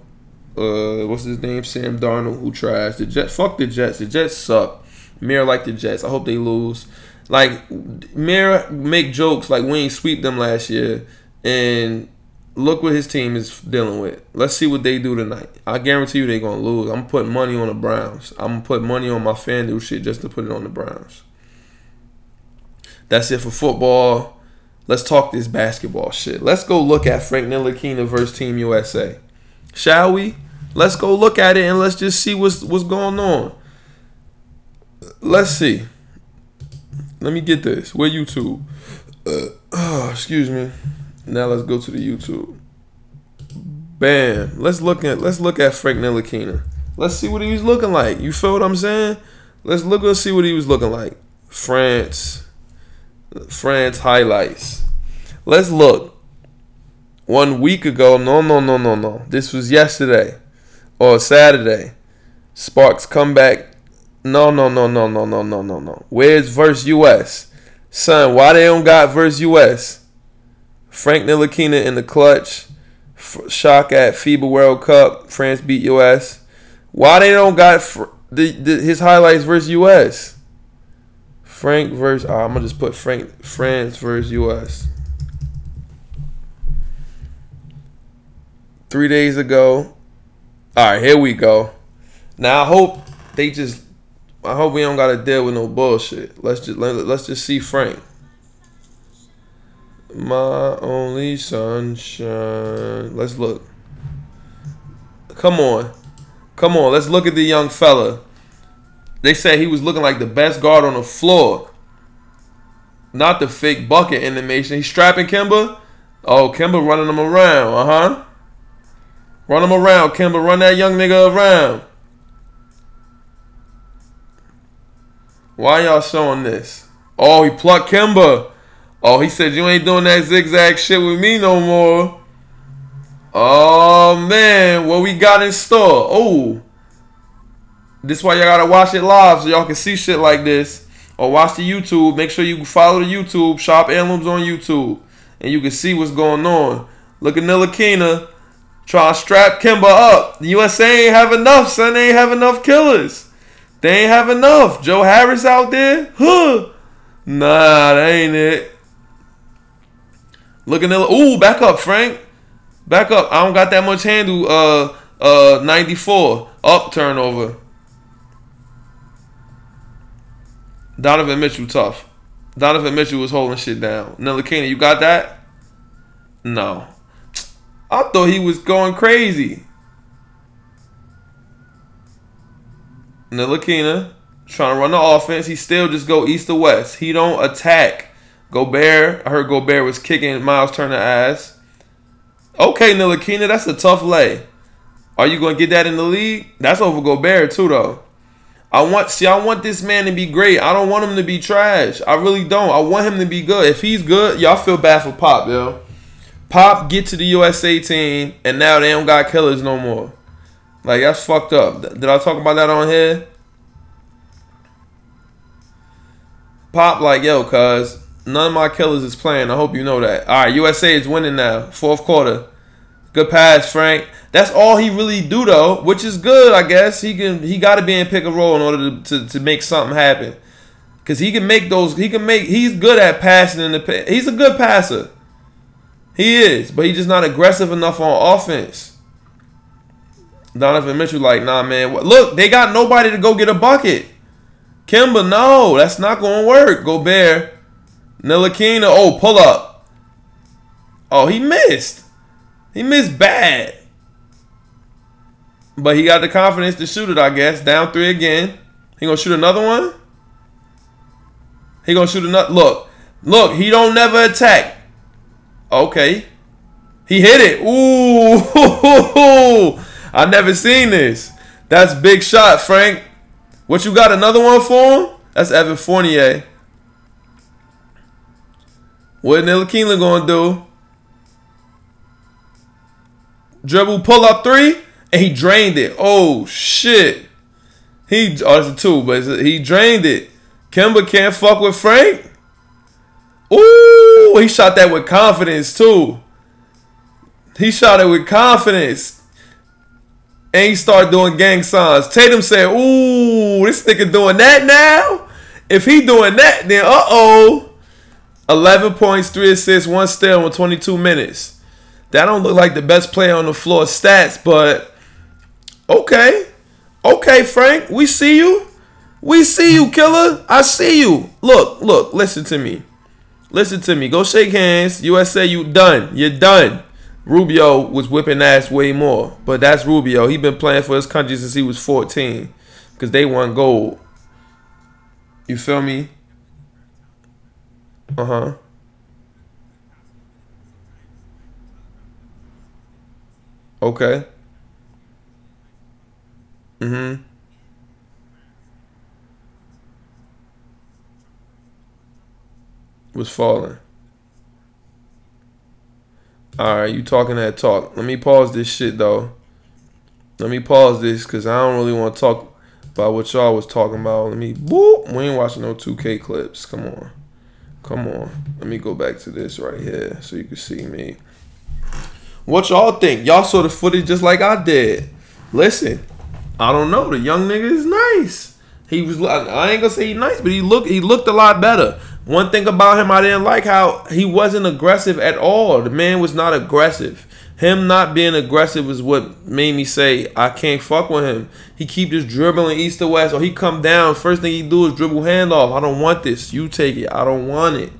Uh, what's his name? Sam Darnold, who tries the Jets. Fuck the Jets. The Jets suck. Mirror like the Jets. I hope they lose. Like Mirror make jokes like we ain't sweep them last year, and look what his team is dealing with. Let's see what they do tonight. I guarantee you they're gonna lose. I'm putting money on the Browns. I'm gonna put money on my FanDuel shit just to put it on the Browns. That's it for football. Let's talk this basketball shit. Let's go look at Frank Ntilikina versus Team USA. Shall we? Let's go look at it and let's just see what's what's going on. Let's see. Let me get this. Where YouTube? Uh, oh, excuse me. Now let's go to the YouTube. Bam. Let's look at let's look at Frank Ntilikina. Let's see what he was looking like. You feel what I'm saying? Let's look and see what he was looking like. France. France highlights. Let's look. One week ago, no, no, no, no, no. This was yesterday or Saturday. Sparks comeback. No, no, no, no, no, no, no, no, no. Where's verse US? Son, why they don't got verse US? Frank Ntilikina in the clutch. Shock at FIBA World Cup. France beat US. Why they don't got fr- the, the, his highlights versus US? Frank versus. Oh, ah, I'm gonna just put Frank France versus US. Three days ago. All right, here we go. Now I hope they just. I hope we don't gotta deal with no bullshit. Let's just let, let's just see Frank. My only sunshine. Let's look. Come on. Come on. Let's look at the young fella. They said he was looking like the best guard on the floor. Not the fake bucket animation. He's strapping Kemba. Oh, Kemba running him around. Uh huh. Run him around, Kemba. Run that young nigga around. Why y'all showing this? Oh, he plucked Kemba. Oh, he said you ain't doing that zigzag shit with me no more. Oh man, what we got in store? Oh, this why y'all gotta watch it live so y'all can see shit like this. Or watch the YouTube. Make sure you follow the YouTube. Shop Heirlooms on YouTube, and you can see what's going on. Look at Ntilikina trying to strap Kemba up. The USA ain't have enough, son. They ain't have enough killers. They ain't have enough. Joe Harris out there? Huh? Nah, that ain't it. Looking at ooh, back up, Frank. Back up. I don't got that much handle. Uh, uh, 94 up turnover. Donovan Mitchell tough. Donovan Mitchell was holding shit down. Ntilikina, you got that? No. I thought he was going crazy. Ntilikina trying to run the offense. He still just go east to west. He don't attack. Gobert, I heard Gobert was kicking Myles Turner ass. Okay, Ntilikina, that's a tough lay. Are you going to get that in the league? That's over Gobert too, though. I want see, I want this man to be great. I don't want him to be trash. I really don't. I want him to be good. If he's good, y'all feel bad for Pop, yo. Pop get to the USA team, and now they don't got killers no more. Like that's fucked up. Did I talk about that on here? Pop like yo, cuz none of my killers is playing. I hope you know that. All right, USA is winning now. Fourth quarter. Good pass, Frank. That's all he really do though, which is good, I guess. He can he got to be in pick and roll in order to, to, to make something happen. Cause he can make those. He can make. He's good at passing in the. He's a good passer. He is, but he's just not aggressive enough on offense. Donovan Mitchell, like, nah, man. Look, they got nobody to go get a bucket. Kemba, no, that's not gonna work. Gobert, Ntilikina, oh, pull up. Oh, he missed. He missed bad. But he got the confidence to shoot it, I guess. Down three again. He gonna shoot another one? He gonna shoot another look. Look, he don't never attack. Okay. He hit it. Ooh. I never seen this. That's big shot, Frank. What you got? Another one for him? That's Evan Fournier. What Ntilikina gonna do? Dribble, pull up three, and he drained it. Oh shit! He oh, it's a two, but he drained it. Kemba can't fuck with Frank. Ooh, he shot that with confidence too. He shot it with confidence. And he started doing gang signs. Tatum said, Ooh, this nigga doing that now? If he doing that, then uh oh. 11 points, 3 assists, 1 steal in 22 minutes. That don't look like the best player on the floor stats, but okay. Okay, Frank, we see you. We see you, killer. I see you. Look, look, listen to me. Listen to me. Go shake hands. USA, you done. You're done. Rubio was whipping ass way more, but that's Rubio. He been playing for his country since he was 14, because they won gold. You feel me? Uh huh. Okay. Mm-hmm. Was falling. All right, you talking that talk. Let me pause this shit though. Let me pause this because I don't really want to talk about what y'all was talking about. Let me boop. We ain't watching no 2K clips. Come on. Come on. Let me go back to this right here so you can see me. What y'all think? Y'all saw the footage just like I did. Listen, I don't know. The young nigga is nice. He was. I ain't gonna say he nice, but he looked. He looked a lot better. One thing about him, I didn't like how he wasn't aggressive at all. The man was not aggressive. Him not being aggressive is what made me say I can't fuck with him. He keep just dribbling east to west, or he come down. First thing he do is dribble handoff. I don't want this. You take it. I don't want it.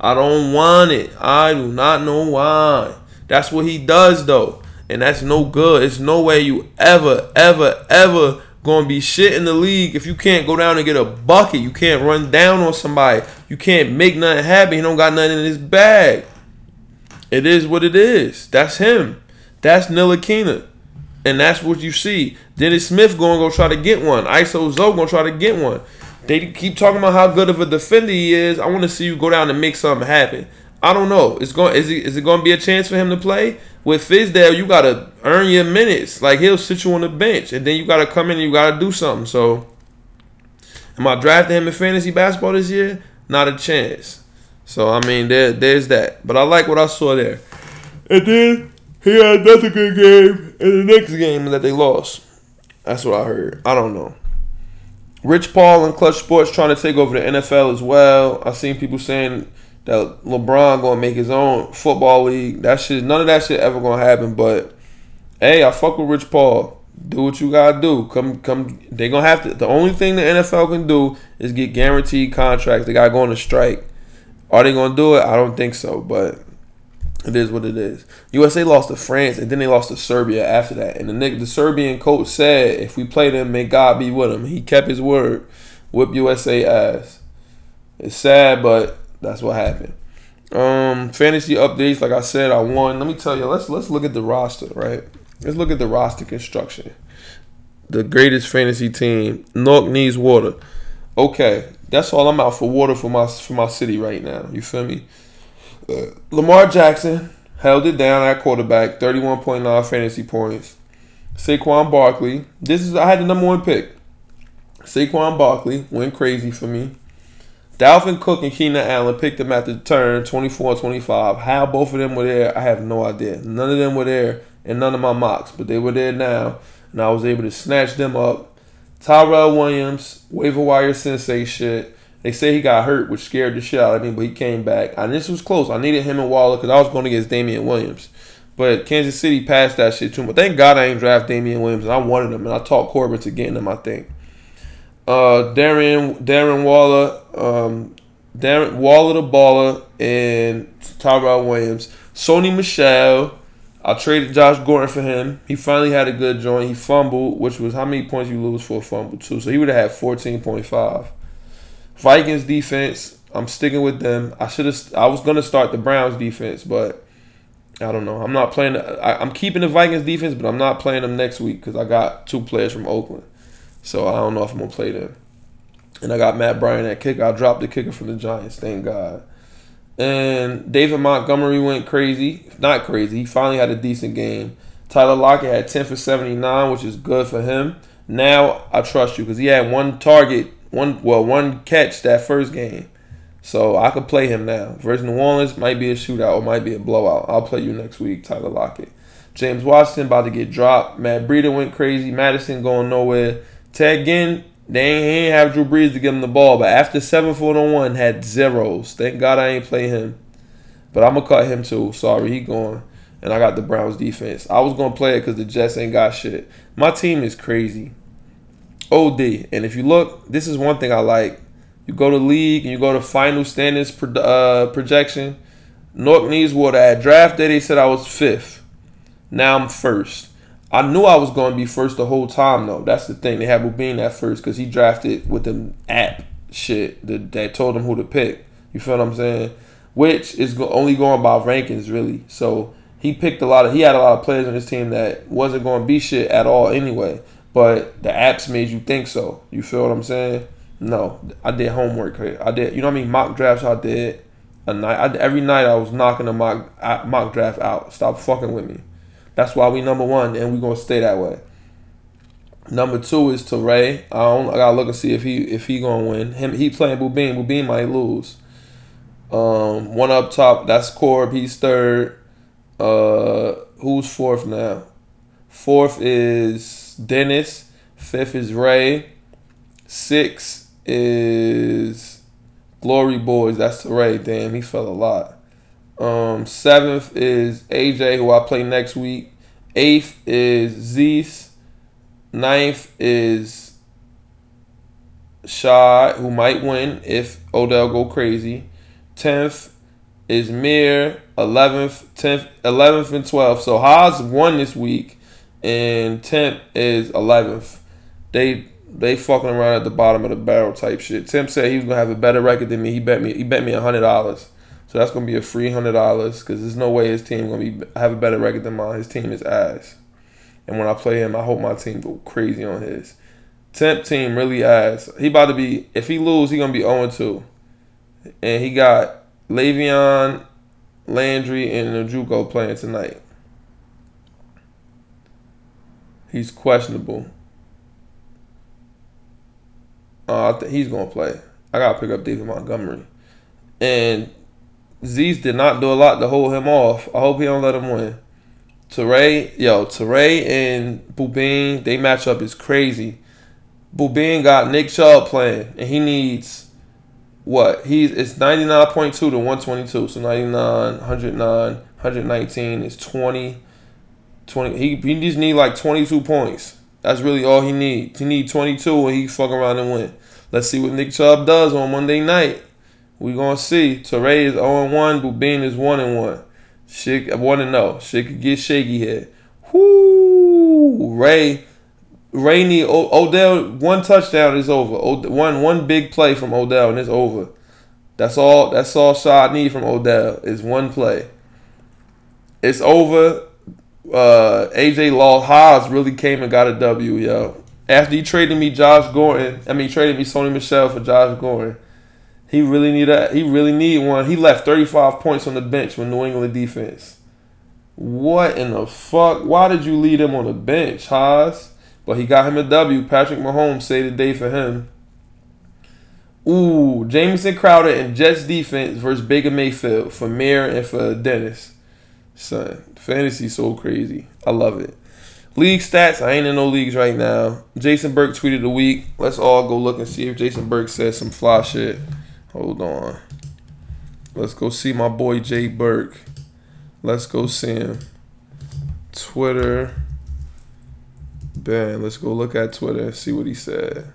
I don't want it. I do not know why. That's what he does though, and that's no good. It's no way you ever, ever, ever going to be shit in the league if you can't go down and get a bucket. You can't run down on somebody. You can't make nothing happen. He don't got nothing in his bag. It is what it is. That's him. That's Ntilikina. And that's what you see. Dennis Smith going to go try to get one. ISO Zoe going to try to get one. They keep talking about how good of a defender he is. I want to see you go down and make something happen. I don't know. It's going. Is, he, is it going to be a chance for him to play? With Fizdale, you got to earn your minutes. Like he'll sit you on the bench, and then you got to come in and you got to do something. So, am I drafting him in fantasy basketball this year? Not a chance. So I mean, there, there's that. But I like what I saw there. And then he had another good game in the next game that they lost. That's what I heard. I don't know. Rich Paul and Clutch Sports trying to take over the NFL as well. I've seen people saying that LeBron gonna make his own football league. That shit, none of that shit ever gonna happen. But hey, I fuck with Rich Paul. Do what you gotta do. Come, come. They gonna have to. The only thing the NFL can do is get guaranteed contracts. They gotta go on a strike. Are they gonna do it? I don't think so. But it is what it is. USA lost to France and then they lost to Serbia after that. And the the Serbian coach said, if we play them, may God be with them. He kept his word. whip USA ass. It's sad, but that's what happened. Um, fantasy updates, like I said, I won. Let me tell you, let's let's look at the roster, right? Let's look at the roster construction. The greatest fantasy team, Newark needs water. Okay, that's all I'm out for water for my for my city right now. You feel me? Uh, Lamar Jackson held it down at quarterback, 31.9 fantasy points. Saquon Barkley, this is I had the number one pick. Saquon Barkley went crazy for me. Dalvin Cook and Keenan Allen picked them at the turn 24 25. How both of them were there, I have no idea. None of them were there in none of my mocks, but they were there now, and I was able to snatch them up. Tyrell Williams, waiver wire sensei shit. They say he got hurt, which scared the shit out of me, but he came back. And this was close. I needed him and Waller because I was going against Damien Williams. But Kansas City passed that shit too much. Thank God I ain't draft Damien Williams, and I wanted him, and I talked Corbin to getting him, I think. Uh, Darren Darren Waller, um, Darren Waller the baller, and Tyrell Williams. Sony Michel, I traded Josh Gordon for him. He finally had a good joint. He fumbled, which was how many points you lose for a fumble too. So he would have had fourteen point five. Vikings defense. I'm sticking with them. I should have. I was gonna start the Browns defense, but I don't know. I'm not playing. I, am keeping the Vikings defense, but I'm not playing them next week because I got two players from Oakland. So I don't know if I'm gonna play them. And I got Matt Bryant at kicker. I dropped the kicker from the Giants. Thank God. And David Montgomery went crazy. Not crazy. He finally had a decent game. Tyler Lockett had 10 for 79, which is good for him. Now I trust you because he had one target, one well, one catch that first game. So I could play him now. Versus New Orleans might be a shootout or might be a blowout. I'll play you next week, Tyler Lockett. James Washington about to get dropped. Matt Breida went crazy. Mattison going nowhere. Ted Ginn, they ain't, he ain't have Drew Brees to give him the ball, but after 7 4 1, had zeros. Thank God I ain't play him. But I'm going to cut him too. Sorry, he going. And I got the Browns defense. I was going to play it because the Jets ain't got shit. My team is crazy. OD. And if you look, this is one thing I like. You go to league and you go to final standings pro- uh, projection. North needs water. At draft day, they said I was fifth. Now I'm first. I knew I was going to be first the whole time though. That's the thing. They had Bubin at first because he drafted with the app shit that, that told him who to pick. You feel what I'm saying? Which is go- only going by rankings really. So he picked a lot of. He had a lot of players on his team that wasn't going to be shit at all anyway. But the apps made you think so. You feel what I'm saying? No, I did homework. I did. You know what I mean? Mock drafts I did a night. I, every night I was knocking a mock mock draft out. Stop fucking with me. That's why we number one, and we're gonna stay that way. Number two is Teray. I don't. I gotta look and see if he if he gonna win. Him he playing Bubin. Bubin might lose. Um, one up top. That's Corb. He's third. Uh, who's fourth now? Fourth is Dennis. Fifth is Ray. Six is Glory Boys. That's Ray. Damn, he fell a lot. Um, seventh is AJ, who I play next week. Eighth is Zeus. Ninth is Shad, who might win if Odell go crazy. Tenth is Mir. Eleventh, tenth, eleventh, and twelfth. So Haas won this week, and tenth is eleventh. They they fucking around at the bottom of the barrel type shit. Tim said he was gonna have a better record than me. He bet me he bet me a hundred dollars. So that's gonna be a free hundred dollars because there's no way his team gonna be have a better record than mine. His team is ass, and when I play him, I hope my team go crazy on his. Temp team really ass. He about to be if he lose, he gonna be 0 2. And he got Le'Veon, Landry, and Njoku playing tonight. He's questionable. Uh, I think he's gonna play. I gotta pick up David Montgomery, and Z's did not do a lot to hold him off. I hope he don't let him win. Teray, yo, Teray and Bubin, they match up is crazy. Bubin got Nick Chubb playing, and he needs what? He's it's 99.2 to 122. So 99, 109, 119 is 20. 20 he, he just need like 22 points. That's really all he needs. He need 22 and he fuck around and win. Let's see what Nick Chubb does on Monday night. We gonna see. Teray is 0 1. Bubin is 1 and 1. Shit, I want to know. Shit could get shaky here. Whoo, Ray. Rainey o- Odell one touchdown is over. O- one one big play from Odell and it's over. That's all. That's all Shad need from Odell is one play. It's over. Uh, AJ Law Haas really came and got a W, yo. After he traded me Josh Gordon, I mean traded me Sony Michel for Josh Gordon. He really need that. He really need one. He left 35 points on the bench with New England defense. What in the fuck? Why did you leave him on the bench, Haas? But he got him a W. Patrick Mahomes saved the day for him. Ooh, Jamison Crowder and Jets defense versus Baker Mayfield for Mayor and for Dennis. Son, fantasy so crazy. I love it. League stats. I ain't in no leagues right now. Jason Burke tweeted a week. Let's all go look and see if Jason Burke says some fly shit. Hold on. Let's go see my boy Jay Burke. Let's go see him. Twitter. Ben, let's go look at Twitter and see what he said.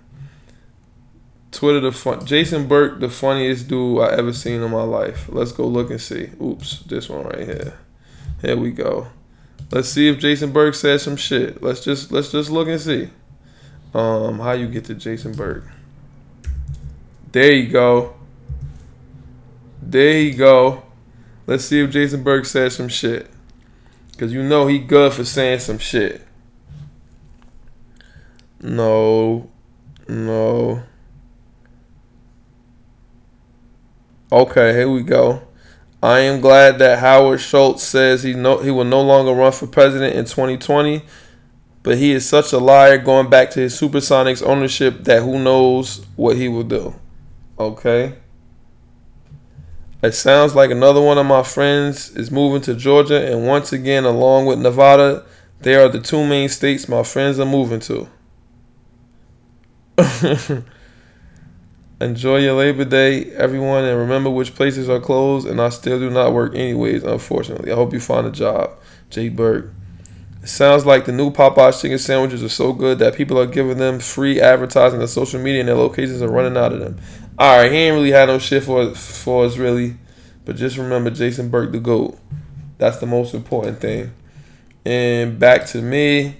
Twitter the fun Jason Burke, the funniest dude I ever seen in my life. Let's go look and see. Oops, this one right here. Here we go. Let's see if Jason Burke said some shit. Let's just let's just look and see. Um, how you get to Jason Burke? There you go. There you go. Let's see if Jason Burke says some shit. Cause you know he good for saying some shit. No. No. Okay, here we go. I am glad that Howard Schultz says he no he will no longer run for president in 2020, but he is such a liar going back to his Supersonics ownership that who knows what he will do. Okay. It sounds like another one of my friends is moving to Georgia, and once again, along with Nevada, they are the two main states my friends are moving to. Enjoy your Labor Day, everyone, and remember which places are closed. And I still do not work anyways, unfortunately. I hope you find a job, Jay Burke. Sounds like the new Popeyes chicken sandwiches are so good that people are giving them free advertising on social media, and their locations are running out of them. All right, he ain't really had no shit for for us really, but just remember Jason Burke the goat. That's the most important thing. And back to me.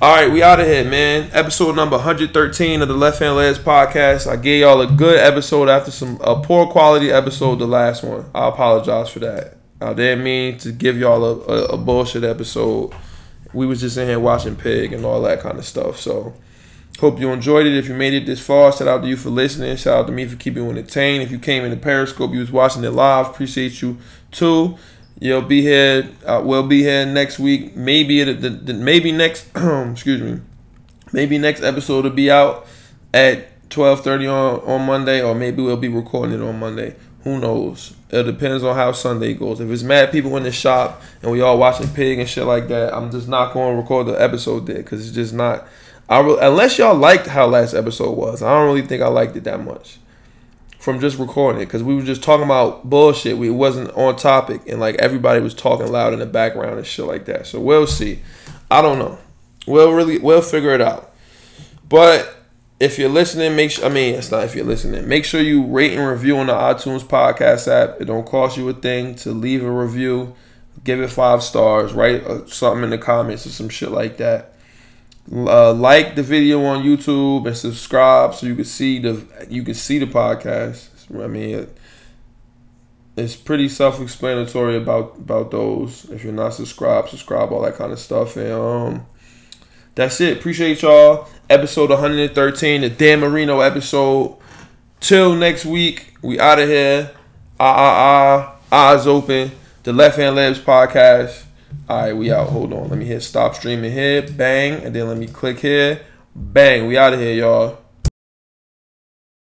All right, we out of here, man. Episode number 113 of the Left Hand Layups podcast. I gave y'all a good episode after some a poor quality episode, the last one. I apologize for that. I didn't mean to give y'all a, a, a bullshit episode. We was just in here watching Pig and all that kind of stuff. So hope you enjoyed it. If you made it this far, shout out to you for listening. Shout out to me for keeping you entertained. If you came in the Periscope, you was watching it live. Appreciate you too. You'll be here. Uh, we'll be here next week. Maybe it, the, the, maybe next. excuse me. Maybe next episode will be out at twelve thirty on on Monday, or maybe we'll be recording it on Monday. Who knows? It depends on how Sunday goes. If it's mad people in the shop and we all watching Pig and shit like that, I'm just not going to record the episode there because it's just not. I re- unless y'all liked how last episode was, I don't really think I liked it that much from just recording it because we were just talking about bullshit. We wasn't on topic and like everybody was talking loud in the background and shit like that. So we'll see. I don't know. We'll really we'll figure it out. But if you're listening, make sure I mean it's not if you're listening. Make sure you rate and review on the iTunes podcast app. It don't cost you a thing to leave a review. Give it five stars. Write uh, something in the comments or some shit like that. Uh, like the video on YouTube and subscribe so you can see the you can see the podcast. I mean, it, it's pretty self-explanatory about about those. If you're not subscribed, subscribe, all that kind of stuff. And um, that's it. Appreciate y'all. Episode 113, the Dan Marino episode. Till next week, we out of here. Ah ah ah, eyes open. The Left Hand Layups podcast. All right, we out. Hold on. Let me hit stop streaming here. Bang. And then let me click here. Bang. We out of here, y'all.